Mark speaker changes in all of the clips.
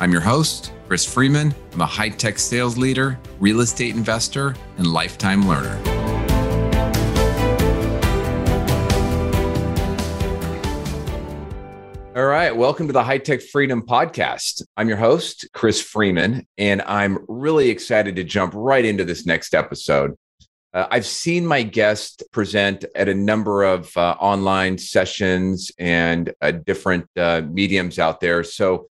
Speaker 1: I'm your host, Chris Freeman. I'm a high tech sales leader, real estate investor, and lifetime learner. All right, welcome to the High Tech Freedom Podcast. I'm your host, Chris Freeman, and I'm really excited to jump right into this next episode. Uh, I've seen my guest present at a number of uh, online sessions and uh, different uh, mediums out there. So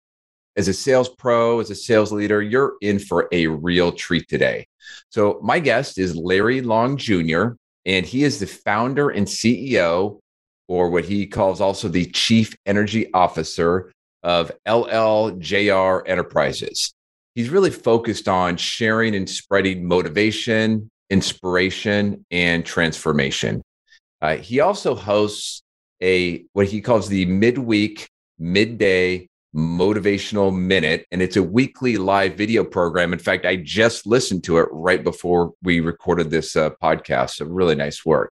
Speaker 1: as a sales pro, as a sales leader, you're in for a real treat today. So, my guest is Larry Long Jr., and he is the founder and CEO, or what he calls also the Chief Energy Officer of LLJR Enterprises. He's really focused on sharing and spreading motivation, inspiration, and transformation. Uh, he also hosts a what he calls the midweek, midday motivational minute and it's a weekly live video program. In fact i just listened to it right before we recorded this uh, podcast so really nice work.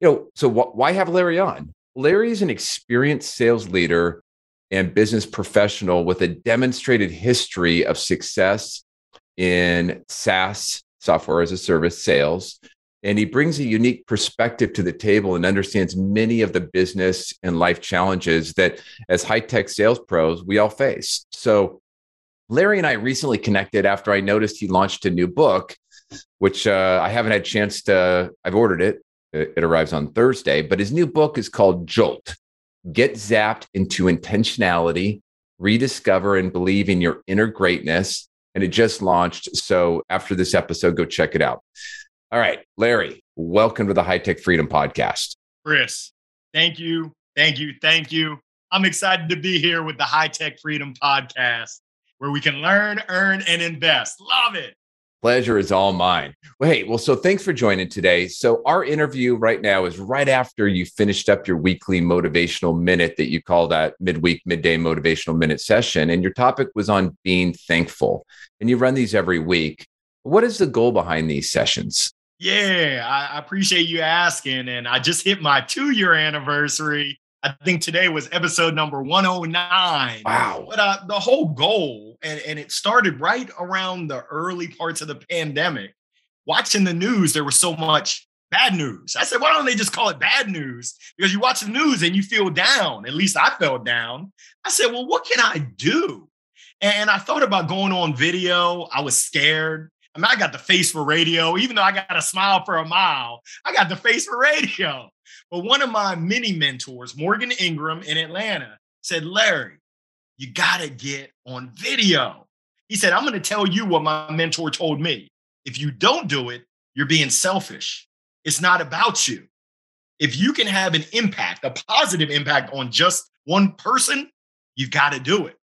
Speaker 1: You know so wh- why have larry on? Larry is an experienced sales leader and business professional with a demonstrated history of success in saas software as a service sales and he brings a unique perspective to the table and understands many of the business and life challenges that, as high tech sales pros, we all face. So, Larry and I recently connected after I noticed he launched a new book, which uh, I haven't had a chance to, I've ordered it. It arrives on Thursday, but his new book is called Jolt Get Zapped into Intentionality, Rediscover and Believe in Your Inner Greatness. And it just launched. So, after this episode, go check it out. All right, Larry, welcome to the High Tech Freedom Podcast.
Speaker 2: Chris, thank you. Thank you. Thank you. I'm excited to be here with the High Tech Freedom Podcast, where we can learn, earn, and invest. Love it.
Speaker 1: Pleasure is all mine. Well, hey, well, so thanks for joining today. So, our interview right now is right after you finished up your weekly motivational minute that you call that midweek, midday motivational minute session. And your topic was on being thankful. And you run these every week. What is the goal behind these sessions?
Speaker 2: Yeah, I, appreciate you asking. And I just hit my two year anniversary. I think today was episode number 109.
Speaker 1: Wow.
Speaker 2: But uh, the whole goal, and, and it started right around the early parts of the pandemic. Watching the news, there was so much bad news. I said, why don't they just call it bad news? Because you watch the news and you feel down. At least I felt down. I said, well, what can I do? And I thought about going on video. I was scared. I mean, I got the face for radio, even though I got a smile for a mile. I got the face for radio. But one of my mini mentors, Morgan Ingram in Atlanta, said, Larry, you got to get on video. He said, I'm going to tell you what my mentor told me. If you don't do it, you're being selfish. It's not about you. If you can have an impact, a positive impact on just one person, you've got to do it.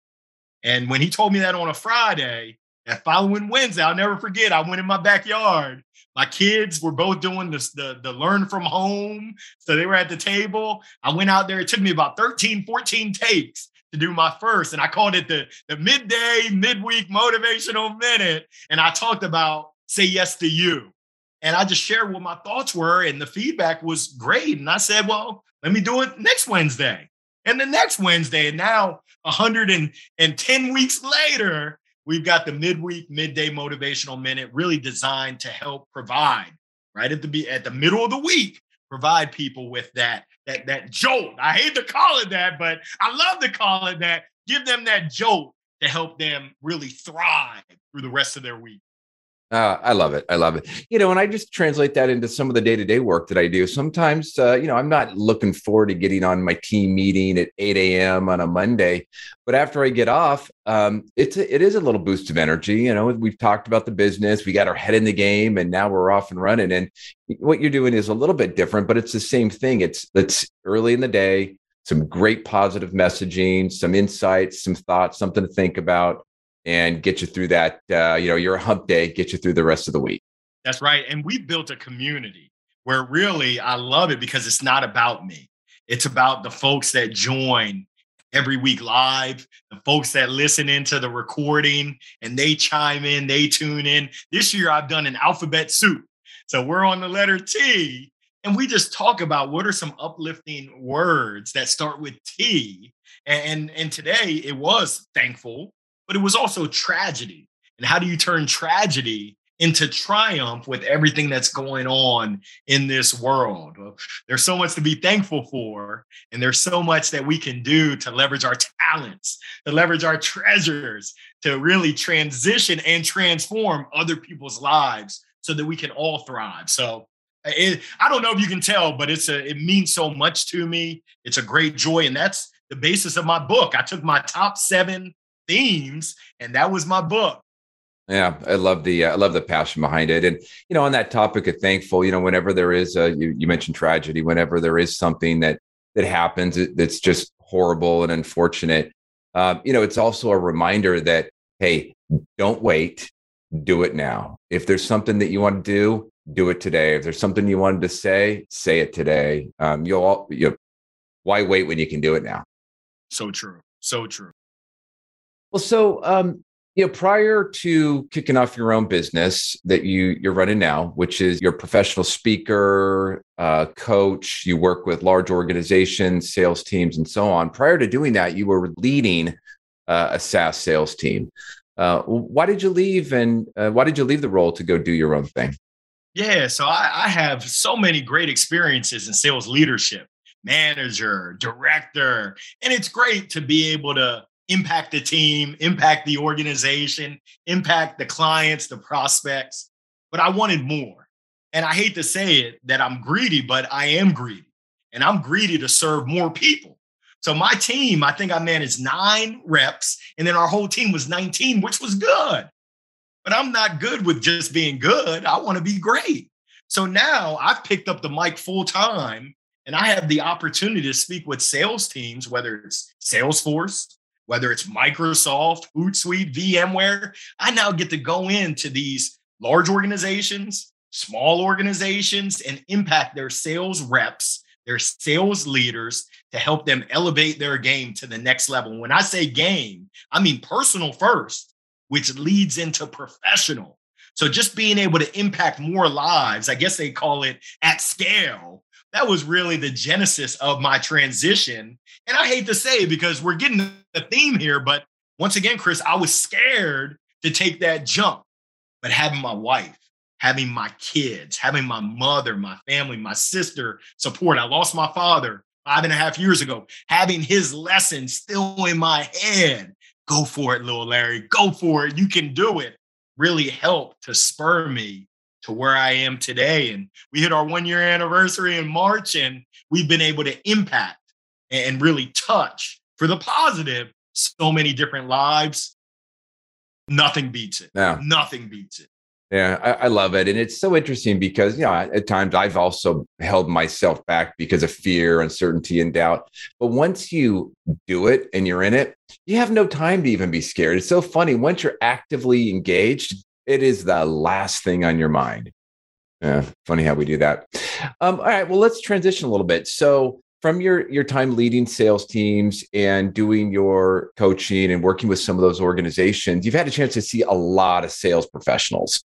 Speaker 2: And when he told me that on a Friday, that following Wednesday, I'll never forget. I went in my backyard. My kids were both doing the, the learn from home. So they were at the table. I went out there. It took me about 13, 14 takes to do my first. And I called it the, the midday, midweek motivational minute. And I talked about say yes to you. And I just shared what my thoughts were. And the feedback was great. And I said, well, let me do it next Wednesday and the next Wednesday. And now 110 weeks later, we've got the midweek, midday motivational minute really designed to help provide right at the at the middle of the week, provide people with that that that jolt. I hate to call it that, but I love to call it that. Give them that jolt to help them really thrive through the rest of their week.
Speaker 1: Uh, I love it. I love it. You know, and I just translate that into some of the day to day work that I do. Sometimes, uh, you know, I'm not looking forward to getting on my team meeting at 8 a.m. on a Monday, but after I get off, um, it's a, it is a little boost of energy. You know, we've talked about the business, we got our head in the game, and now we're off and running. And what you're doing is a little bit different, but it's the same thing. It's it's early in the day, some great positive messaging, some insights, some thoughts, something to think about and get you through that. Uh, you know, your hump day, get you through the rest of the week.
Speaker 2: That's right. And we built a community where really I love it because it's not about me. It's about the folks that join every week live, the folks that listen into the recording and they chime in, they tune in. This year I've done an alphabet soup. So we're on the letter T and we just talk about what are some uplifting words that start with T. And, and today it was thankful, but it was also tragedy. And how do you turn tragedy into triumph with everything that's going on in this world. There's so much to be thankful for, and there's so much that we can do to leverage our talents, to leverage our treasures, to really transition and transform other people's lives so that we can all thrive. So uh, it, I don't know if you can tell, but it's a it means so much to me. It's a great joy, and that's the basis of my book. I took my top seven themes, and that was my book.
Speaker 1: Yeah, I love the uh, I love the passion behind it, and you know, on that topic of thankful, you know, whenever there is a you, you mentioned tragedy, whenever there is something that that happens that's just horrible and unfortunate, uh, you know, it's also a reminder that hey, don't wait, do it now. If there's something that you want to do, do it today. If there's something you wanted to say, say it today. Um, you'll all, you why wait when you can do it now?
Speaker 2: So true, so true.
Speaker 1: Well, so um, you know prior to kicking off your own business that you you're running now which is your professional speaker uh, coach you work with large organizations sales teams and so on. Prior to doing that you were leading uh, a saas sales team. Uh, why did you leave and uh, why did you leave the role to go do your own thing?
Speaker 2: Yeah so I, I have so many great experiences in sales leadership manager director and it's great to be able to impact the team, impact the organization, impact the clients, the prospects. But I wanted more. And I hate to say it that I'm greedy, but I am greedy. And I'm greedy to serve more people. So my team, I think I managed nine reps, and then our whole team was 19, which was good. But I'm not good with just being good. I want to be great. So now I've picked up the mic full time and I have the opportunity to speak with sales teams, whether it's Salesforce, whether it's Microsoft, Hootsuite, VMware, I now get to go into these large organizations, small organizations, and impact their sales reps, their sales leaders to help them elevate their game to the next level. When I say game, I mean personal first, which leads into professional. So just being able to impact more lives, I guess they call it at scale, that was really the genesis of my transition. And I hate to say it because we're getting the theme here, but once again, Chris, I was scared to take that jump. But having my wife, having my kids, having my mother, my family, my sister support. I lost my father five and a half years ago. Having his lesson still in my head. Go for it, little Larry. Go for it. You can do it. Really helped to spur me to where I am today. And we hit our one year anniversary in March, and we've been able to impact and really touch for the positive so many different lives. Nothing beats it. Nothing beats it.
Speaker 1: Yeah, I, I, love it. And it's so interesting because, you know, at times I've also held myself back because of fear, uncertainty, and doubt. But once you do it and you're in it, you have no time to even be scared. It's so funny. Once you're actively engaged, it is the last thing on your mind. Yeah, funny how we do that. Um, all right, well, let's transition a little bit. So, from your your time leading sales teams and doing your coaching and working with some of those organizations, you've had a chance to see a lot of sales professionals.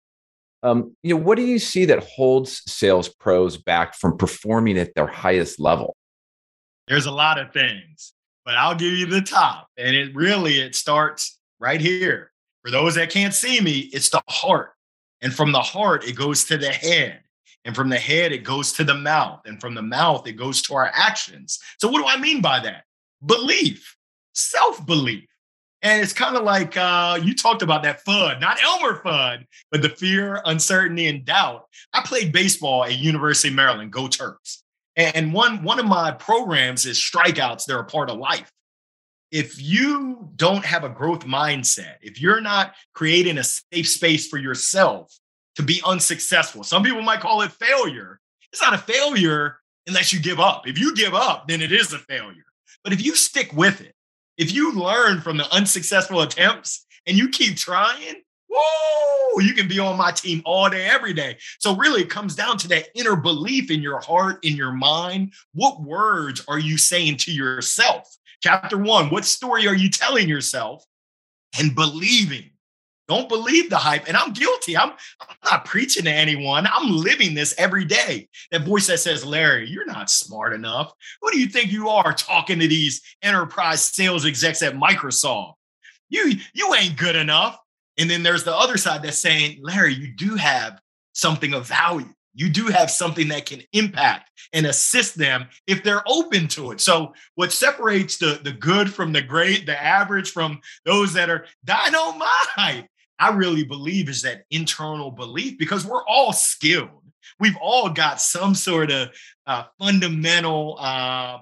Speaker 1: Um, you know, what do you see that holds sales pros back from performing at their highest level?
Speaker 2: There's a lot of things, but I'll give you the top, and it really it starts right here. For those that can't see me, it's the heart. And from the heart, it goes to the head. And from the head, it goes to the mouth. And from the mouth, it goes to our actions. So, what do I mean by that? Belief, self belief. And it's kind of like uh, you talked about that FUD, not Elmer Fudd, but the fear, uncertainty, and doubt. I played baseball at University of Maryland, Go Terps. And one, one of my programs is strikeouts. They're a part of life if you don't have a growth mindset, if you're not creating a safe space for yourself to be unsuccessful, some people might call it failure. It's not a failure unless you give up. If you give up, then it is a failure. But if you stick with it, if you learn from the unsuccessful attempts and you keep trying, whoa, you can be on my team all day, every day. So really it comes down to that inner belief in your heart, in your mind. What words are you saying to yourself? Chapter one, what story are you telling yourself and believing? Don't believe the hype. And I'm guilty. I'm, I'm not preaching to anyone. I'm living this every day. That voice that says, Larry, you're not smart enough. Who do you think you are talking to these enterprise sales execs at Microsoft? You, you ain't good enough. And then there's the other side that's saying, Larry, you do have something of value. You do have something that can impact and assist them if they're open to it. So, what separates the, the good from the great, the average from those that are dynamite, I really believe is that internal belief because we're all skilled. We've all got some sort of uh, fundamental uh,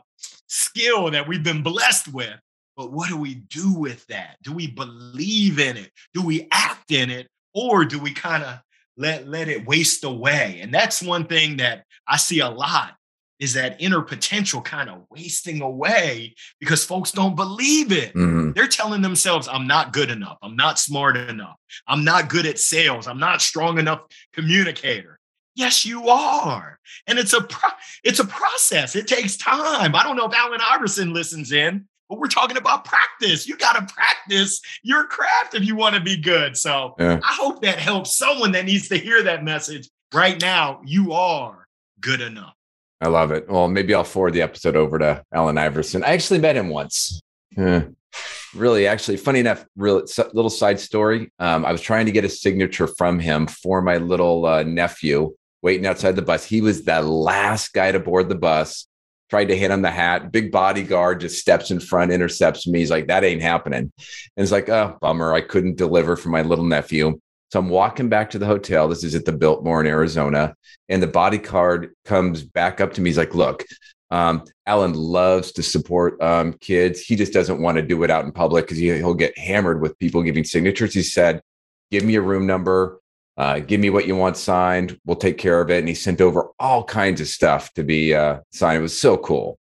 Speaker 2: skill that we've been blessed with. But what do we do with that? Do we believe in it? Do we act in it? Or do we kind of let, let it waste away? And that's one thing that I see a lot is that inner potential kind of wasting away because folks don't believe it. Mm-hmm. They're telling themselves, I'm not good enough. I'm not smart enough. I'm not good at sales. I'm not strong enough communicator. Yes, you are. And it's a pro- it's a process. It takes time. I don't know if Allen Iverson listens in, but we're talking about practice. You got to practice your craft if you want to be good. So yeah. I hope that helps someone that needs to hear that message right now. You are good enough.
Speaker 1: I love it. Well, maybe I'll forward the episode over to Allen Iverson. I actually met him once. really, actually, funny enough, real little side story. Um, I was trying to get a signature from him for my little uh, nephew waiting outside the bus. He was the last guy to board the bus. Tried to hit him the hat. Big bodyguard just steps in front, intercepts me. He's like, that ain't happening. And it's like, oh, bummer. I couldn't deliver for my little nephew. So I'm walking back to the hotel. This is at the Biltmore in Arizona. And the bodyguard comes back up to me. He's like, look, um, Allen loves to support um, kids. He just doesn't want to do it out in public because he, will get hammered with people giving signatures. He said, give me a room number. Uh, give me what you want signed. We'll take care of it. And he sent over all kinds of stuff to be uh, signed. It was so cool.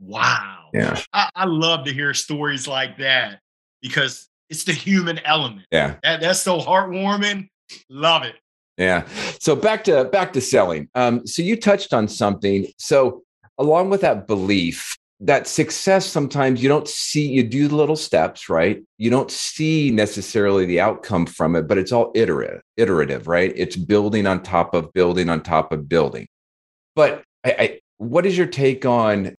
Speaker 2: Wow.
Speaker 1: Yeah.
Speaker 2: I, I love to hear stories like that because it's the human element.
Speaker 1: Yeah.
Speaker 2: That, that's so heartwarming. Love it.
Speaker 1: Yeah. So back to back to selling. Um, so you touched on something. So along with that belief, that success sometimes you don't see you do the little steps right? You don't see necessarily the outcome from it but it's all iterative iterative right? It's building on top of building on top of building. But I, I, what is your take on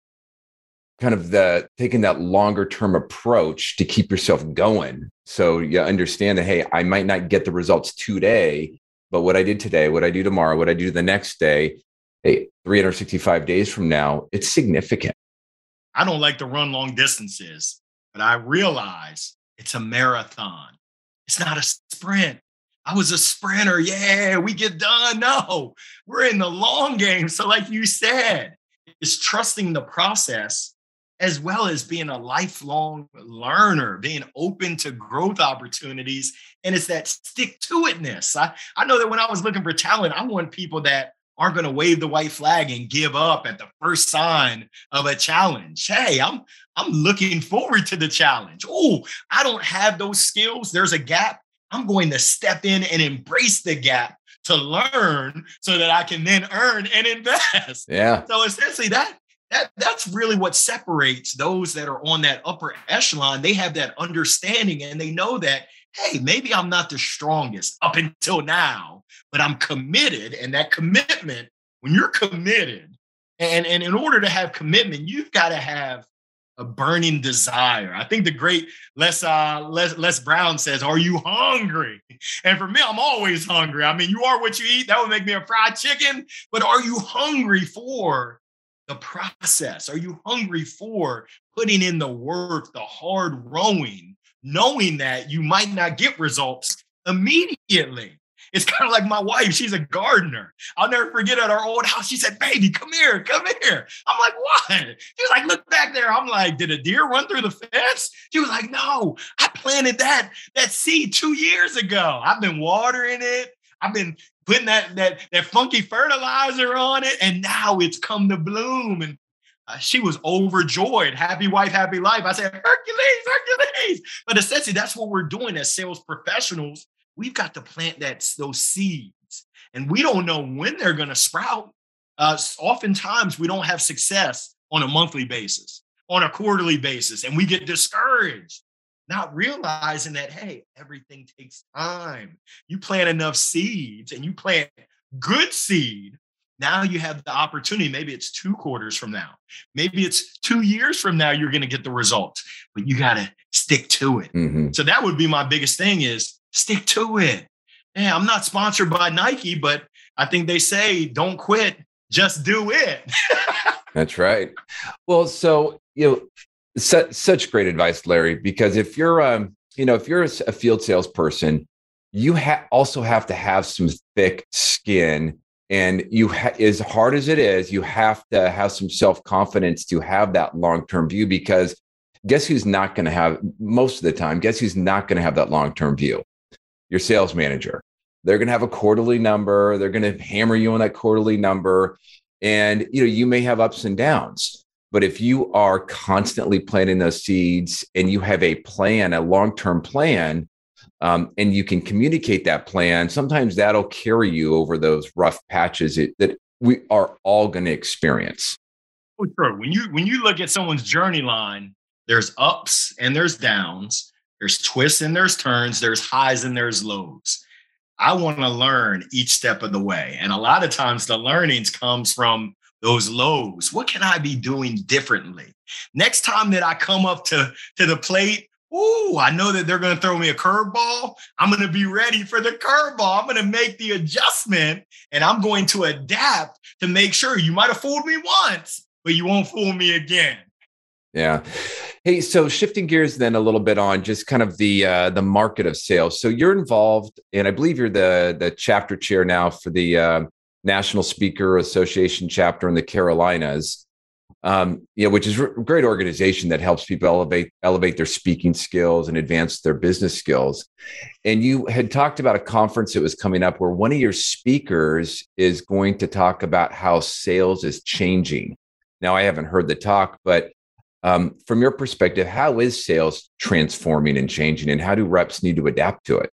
Speaker 1: kind of the taking that longer term approach to keep yourself going? So you understand that hey i might not get the results today but what i did today what i do tomorrow what i do the next day hey 365 days from now it's significant
Speaker 2: i don't like to run long distances but i realize it's a marathon it's not a sprint I was a sprinter. Yeah, we get done. No, we're in the long game. So, like you said, it's trusting the process as well as being a lifelong learner, being open to growth opportunities. And it's that stick to itness. I, I know that when I was looking for talent, I want people that aren't going to wave the white flag and give up at the first sign of a challenge. Hey, I'm I'm looking forward to the challenge. Oh, I don't have those skills. There's a gap. I'm going to step in and embrace the gap to learn so that I can then earn and invest.
Speaker 1: Yeah.
Speaker 2: So essentially that that that's really what separates those that are on that upper echelon. They have that understanding and they know that, hey, maybe I'm not the strongest up until now, but I'm committed. And that commitment, when you're committed, and, and in order to have commitment, you've got to have a burning desire. I think the great Les uh, Les, Les Brown says, "Are you hungry?" And for me, I'm always hungry. I mean, you are what you eat. That would make me a fried chicken. But are you hungry for the process? Are you hungry for putting in the work, the hard rowing, knowing that you might not get results immediately? It's kind of like my wife. She's a gardener. I'll never forget at our old house. She said, Baby, come here, come here. I'm like, What? She's like, Look back there. I'm like, Did a deer run through the fence? She was like, No, I planted that, that seed two years ago. I've been watering it. I've been putting that that that funky fertilizer on it, and now it's come to bloom. And uh, she was overjoyed. Happy wife, happy life. I said, Hercules, Hercules. But essentially, that's what we're doing as sales professionals. We've got to plant that those seeds, and we don't know when they're going to sprout. Uh, oftentimes, we don't have success on a monthly basis, on a quarterly basis, and we get discouraged, not realizing that hey, everything takes time. You plant enough seeds, and you plant good seed now you have the opportunity. Maybe it's two quarters from now. Maybe it's two years from now you're going to get the results, but you got to stick to it. Mm-hmm. So that would be my biggest thing is stick to it. Yeah, I'm not sponsored by Nike, but I think they say don't quit, just do it.
Speaker 1: That's right. Well, so you know, su- such great advice, Larry. Because if you're, um, you know, if you're a, field salesperson, you ha- also have to have some thick skin and you ha- as hard as it is you have to have some self-confidence to have that long-term view because guess who's not going to have most of the time guess who's not going to have that long-term view? Your sales manager. They're going to have a quarterly number. They're going to hammer you on that quarterly number. And you know you may have ups and downs but if you are constantly planting those seeds and you have a plan a long-term plan um, and you can communicate that plan, sometimes that'll carry you over those rough patches it, that we are all going to experience.
Speaker 2: Oh, sure. When you when you look at someone's journey line, there's ups and there's downs, there's twists and there's turns, there's highs and there's lows. I want to learn each step of the way, and a lot of times the learnings comes from those lows. What can I be doing differently? Next time that I come up to to the plate, Ooh, I know that they're going to throw me a curveball. I'm going to be ready for the curveball. I'm going to make the adjustment and I'm going to adapt to make sure you might have fooled me once, but you won't fool me again.
Speaker 1: Yeah. Hey, so shifting gears then a little bit on just kind of the uh, the market of sales. So you're involved, and I believe you're the the chapter chair now for the uh, National Speaker Association chapter in the Carolinas um, you know, which is a great organization that helps people elevate elevate their speaking skills and advance their business skills. And you had talked about a conference that was coming up where one of your speakers is going to talk about how sales is changing. Now, I haven't heard the talk, but um, from your perspective, how is sales transforming and changing, and how do reps need to adapt to it?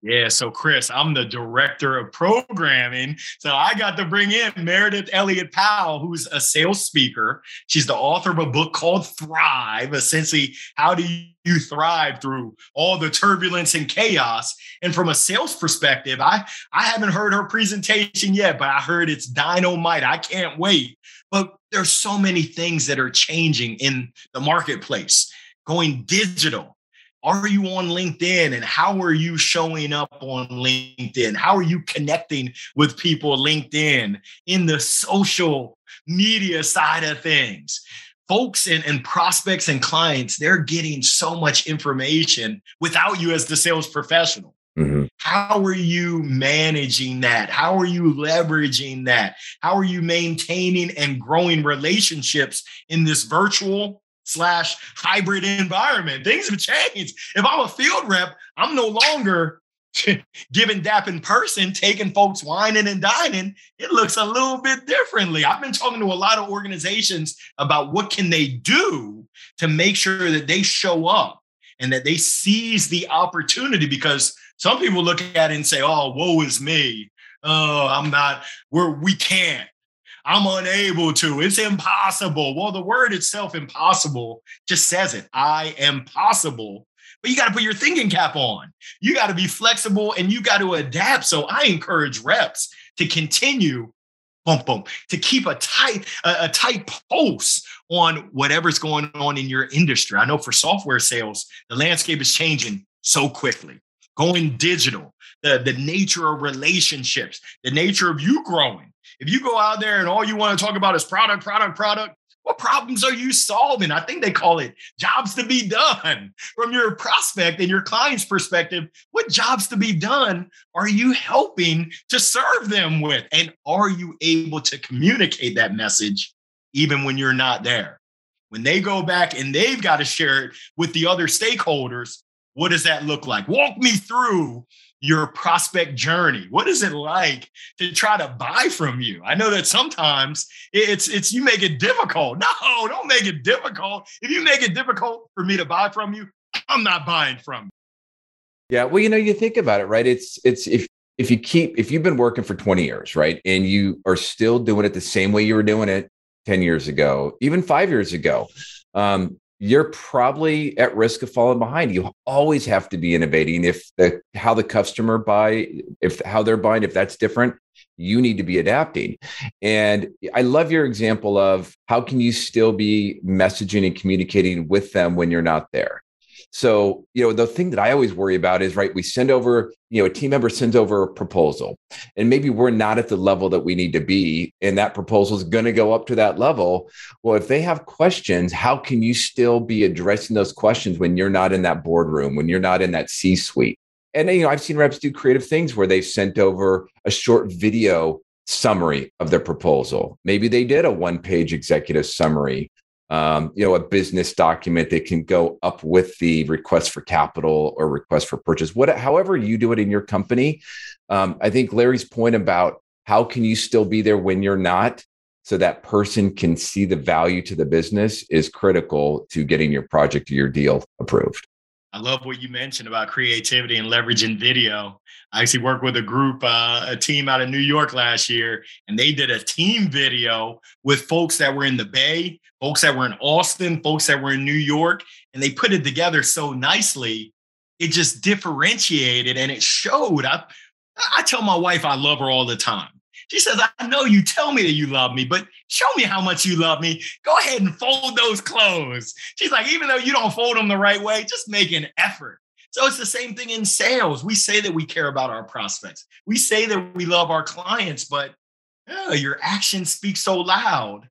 Speaker 2: Yeah, so Chris, I'm the director of programming. So I got to bring in Meredith Elliott Powell, who's a sales speaker. She's the author of a book called Thrive, essentially, how do you thrive through all the turbulence and chaos? And from a sales perspective, I, I haven't heard her presentation yet, but I heard it's dynamite. I can't wait. But there's so many things that are changing in the marketplace, going digital are you on LinkedIn and how are you showing up on LinkedIn? How are you connecting with people LinkedIn in the social media side of things? Folks and, and prospects and clients, they're getting so much information without you as the sales professional. Mm-hmm. How are you managing that? How are you leveraging that? How are you maintaining and growing relationships in this virtual slash hybrid environment. Things have changed. If I'm a field rep, I'm no longer giving DAP in person, taking folks wining and dining. It looks a little bit differently. I've been talking to a lot of organizations about what can they do to make sure that they show up and that they seize the opportunity because some people look at it and say, oh, woe is me. Oh, I'm not, we're, we can't. I'm unable to. It's impossible. Well, the word itself, impossible, just says it. I am possible. But you got to put your thinking cap on. You got to be flexible and you got to adapt. So I encourage reps to continue, boom, boom, to keep a tight, a, a tight pulse on whatever's going on in your industry. I know for software sales, the landscape is changing so quickly. Going digital, the, the nature of relationships, the nature of you growing, if you go out there and all you want to talk about is product, product, product, what problems are you solving? I think they call it jobs to be done from your prospect and your client's perspective. What jobs to be done are you helping to serve them with? And are you able to communicate that message even when you're not there? When they go back and they've got to share it with the other stakeholders, what does that look like? Walk me through your prospect journey. What is it like to try to buy from you? I know that sometimes it's it's you make it difficult. No, don't make it difficult. If you make it difficult for me to buy from you, I'm not buying from you.
Speaker 1: Yeah, well, you know, you think about it, right? It's it's if if you keep if you've been working for 20 years, right, and you are still doing it the same way you were doing it 10 years ago, even five years ago, um, you're probably at risk of falling behind. You always have to be innovating. If the how the customer buy, if how they're buying, if that's different, you need to be adapting. And I love your example of how can you still be messaging and communicating with them when you're not there. So, you know, the thing that I always worry about is right, we send over, you know, a team member sends over a proposal, and maybe we're not at the level that we need to be, and that proposal is going to go up to that level. Well, if they have questions, how can you still be addressing those questions when you're not in that boardroom, when you're not in that C suite? And, you know, I've seen reps do creative things where they've sent over a short video summary of their proposal. Maybe they did a one page executive summary um, you know, a business document that can go up with the request for capital or request for purchase. What, however you do it in your company, um, I think Larry's point about how can you still be there when you're not, so that person can see the value to the business is critical to getting your project or your deal approved.
Speaker 2: I love what you mentioned about creativity and leveraging video. I actually worked with a group, uh, a team out of New York last year, and they did a team video with folks that were in the Bay, folks that were in Austin, folks that were in New York, and they put it together so nicely. It just differentiated and it showed. I, I tell my wife I love her all the time. She says, I know you tell me that you love me, but show me how much you love me. Go ahead and fold those clothes. She's like, even though you don't fold them the right way, just make an effort. So it's the same thing in sales. We say that we care about our prospects. We say that we love our clients, but oh, your actions speak so loud.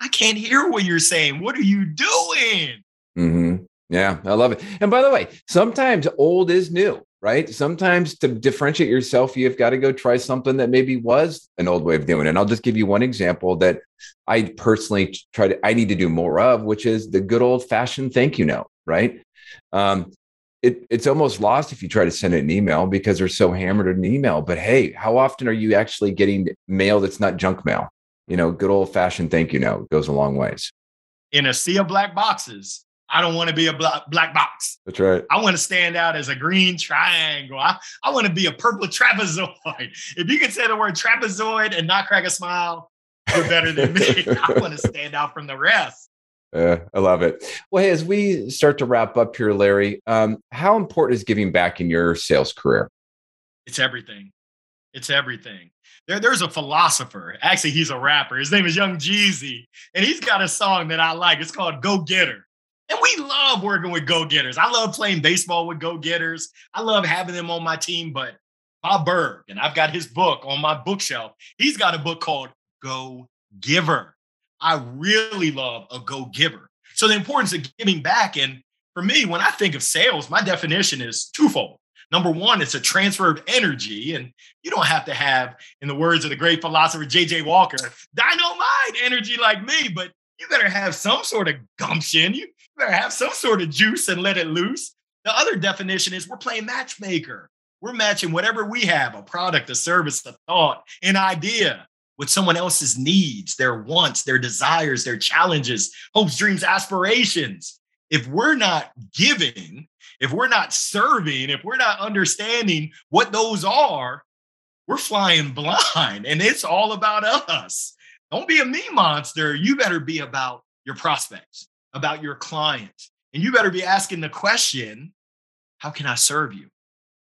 Speaker 2: I can't hear what you're saying. What are you doing?
Speaker 1: Mm-hmm. Yeah, I love it. And by the way, sometimes old is new right? Sometimes to differentiate yourself, you've got to go try something that maybe was an old way of doing it. And I'll just give you one example that I personally try to, I need to do more of, which is the good old fashioned thank you note, right? Um, it, it's almost lost if you try to send it an email because they're so hammered in an email. But hey, how often are you actually getting mail that's not junk mail? You know, good old fashioned thank you note goes a long ways.
Speaker 2: In a sea of black boxes, I don't want to be a black, black box.
Speaker 1: That's right.
Speaker 2: I want to stand out as a green triangle. I, I want to be a purple trapezoid. If you can say the word trapezoid and not crack a smile, you're better than me. I want to stand out from the rest.
Speaker 1: Yeah, I love it. Well, hey, as we start to wrap up here, Larry, um, how important is giving back in your sales career?
Speaker 2: It's everything. It's everything. There, there's a philosopher. Actually, he's a rapper. His name is Young Jeezy, and he's got a song that I like. It's called "Go Getter." And we love working with go getters. I love playing baseball with go getters. I love having them on my team. But Bob Burg, and I've got his book on my bookshelf. He's got a book called Go Giver. I really love a go giver. So the importance of giving back. And for me, when I think of sales, my definition is twofold. Number one, it's a transfer of energy. And you don't have to have, in the words of the great philosopher J.J. Walker, dynamite energy like me, but you better have some sort of gumption. You better have some sort of juice and let it loose. The other definition is we're playing matchmaker. We're matching whatever we have a product, a service, a thought, an idea with someone else's needs, their wants, their desires, their challenges, hopes, dreams, aspirations. If we're not giving, if we're not serving, if we're not understanding what those are, we're flying blind and it's all about us. Don't be a me monster. You better be about your prospects about your clients. And you better be asking the question how can I serve you?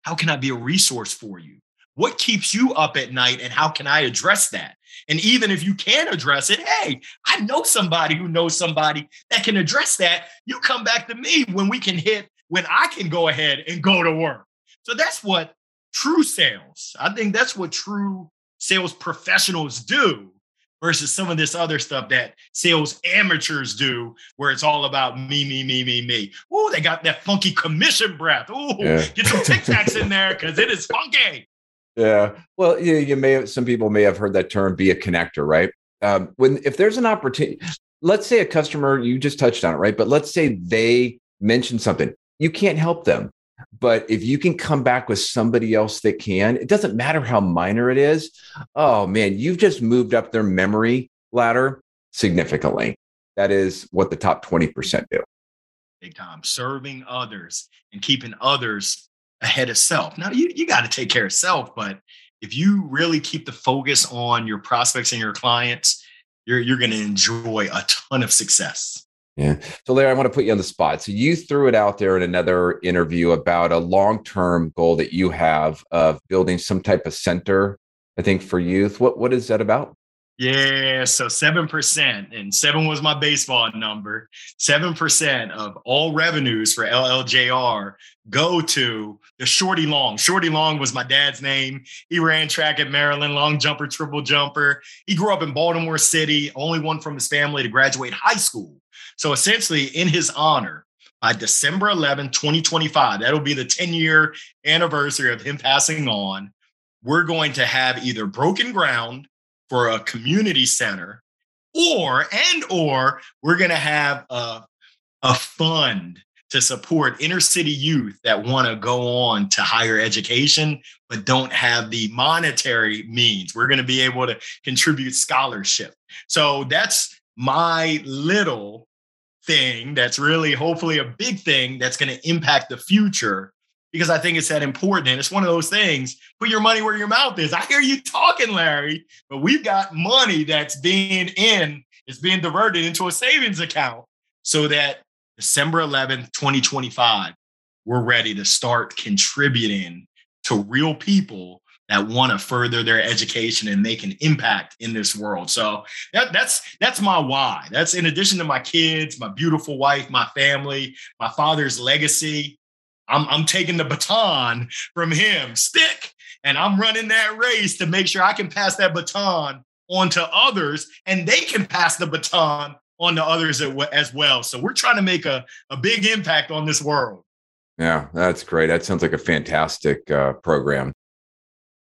Speaker 2: How can I be a resource for you? What keeps you up at night and how can I address that? And even if you can address it, hey, I know somebody who knows somebody that can address that. You come back to me when we can hit, when I can go ahead and go to work. So that's what true sales, I think that's what true sales professionals do versus some of this other stuff that sales amateurs do, where it's all about me, me, me, me, me. Oh, they got that funky commission breath. Oh, yeah. get some Tic Tacs in there because it is funky.
Speaker 1: Yeah. Well, you, you may have, some people may have heard that term be a connector, right? Um, when if there's an opportunity, let's say a customer, you just touched on it, right? But let's say they mention something, you can't help them. But if you can come back with somebody else that can, it doesn't matter how minor it is. Oh man, you've just moved up their memory ladder significantly. That is what the top 20% do.
Speaker 2: Big time. Serving others and keeping others ahead of self. Now, you, you got to take care of self, but if you really keep the focus on your prospects and your clients, you're, you're going to enjoy a ton of success.
Speaker 1: Yeah. So, Larry, I want to put you on the spot. So, you threw it out there in another interview about a long term goal that you have of building some type of center, I think, for youth. What What is that about?
Speaker 2: Yeah, so 7%, and seven was my baseball number. 7% of all revenues for LLJR go to the Shorty Long. Shorty Long was my dad's name. He ran track at Maryland, long jumper, triple jumper. He grew up in Baltimore City, only one from his family to graduate high school. So essentially, in his honor, by December 11, 2025, that'll be the 10 year anniversary of him passing on. We're going to have either broken ground for a community center or and or we're going to have a, a fund to support inner city youth that want to go on to higher education but don't have the monetary means. We're going to be able to contribute scholarship. So that's my little thing that's really hopefully a big thing that's going to impact the future because I think it's that important. And it's one of those things put your money where your mouth is. I hear you talking, Larry, but we've got money that's being in, it's being diverted into a savings account so that December 11th, 2025, we're ready to start contributing to real people that want to further their education and make an impact in this world. So that, that's that's my why. That's in addition to my kids, my beautiful wife, my family, my father's legacy. I'm, I'm taking the baton from him, stick, and I'm running that race to make sure I can pass that baton on to others and they can pass the baton on to others as well. So we're trying to make a, a big impact on this world.
Speaker 1: Yeah, that's great. That sounds like a fantastic uh, program.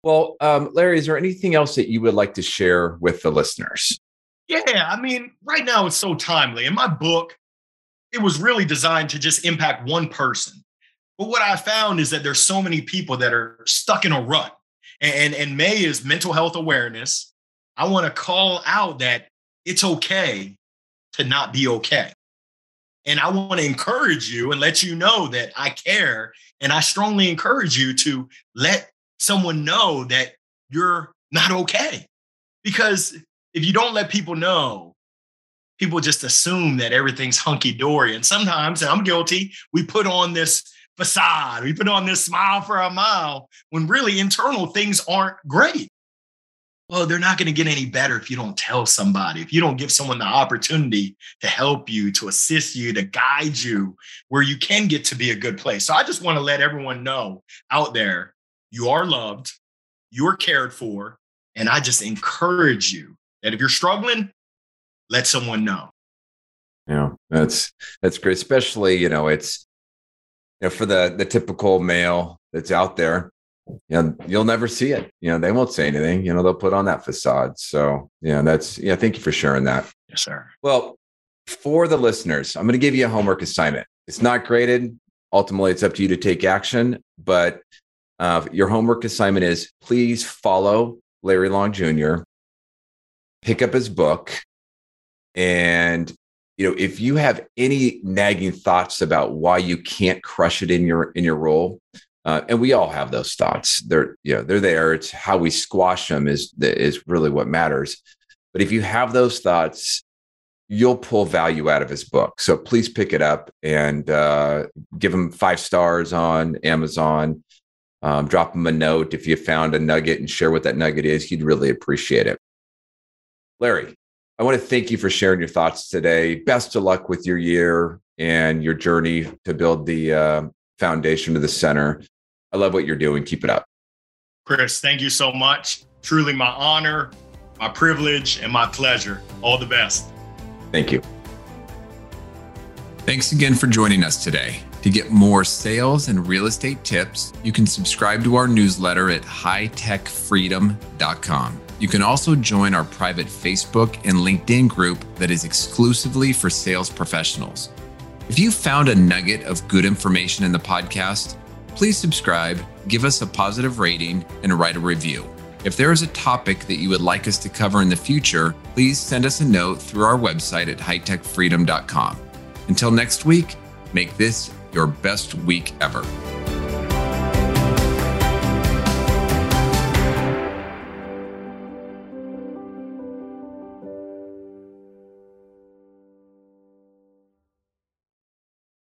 Speaker 1: Well, um, Larry, is there anything else that you would like to share with the listeners?
Speaker 2: Yeah, I mean, right now it's so timely. In my book, it was really designed to just impact one person. But what I found is that there's so many people that are stuck in a rut. And, and May is mental health awareness. I want to call out that it's okay to not be okay. And I want to encourage you and let you know that I care. And I strongly encourage you to let someone know that you're not okay. Because if you don't let people know, people just assume that everything's hunky dory. And sometimes, and I'm guilty, we put on this facade. We put on this smile for a mile when really internal things aren't great. Well, they're not going to get any better if you don't tell somebody, if you don't give someone the opportunity to help you, to assist you, to guide you where you can get to be a good place. So I just want to let everyone know out there you are loved, you are cared for. And I just encourage you that if you're struggling, let someone know.
Speaker 1: Yeah, that's that's great. Especially, you know, it's know, for the the typical male that's out there, you know, you'll never see it. You know, they won't say anything. You know, they'll put on that facade. So, yeah, that's yeah. Thank you for sharing that.
Speaker 2: Yes, sir.
Speaker 1: Well, for the listeners, I'm going to give you a homework assignment. It's not graded. Ultimately, it's up to you to take action. But uh, your homework assignment is please follow Larry Long Jr. Pick up his book and you know if you have any nagging thoughts about why you can't crush it in your in your role uh, and we all have those thoughts. They're you know they're there. It's how we squash them is is really what matters. But if you have those thoughts you'll pull value out of his book. So please pick it up and uh, give him five stars on amazon. Um, drop him a note if you found a nugget and share what that nugget is. He'd really appreciate it. Larry I want to thank you for sharing your thoughts today. Best of luck with your year and your journey to build the uh, foundation of the center. I love what you're doing. Keep it up.
Speaker 2: Chris, thank you so much. Truly my honor, my privilege, and my pleasure. All the best.
Speaker 1: Thank you.
Speaker 3: Thanks again for joining us today. To get more sales and real estate tips, you can subscribe to our newsletter at hightechfreedom.com. You can also join our private Facebook and LinkedIn group that is exclusively for sales professionals. If you found a nugget of good information in the podcast,
Speaker 1: please subscribe, give us a positive rating, and write a review. If there is a topic that you would like us to cover in the future, please send us a note through our website at hightechfreedom.com. Until next week, make this your best week ever.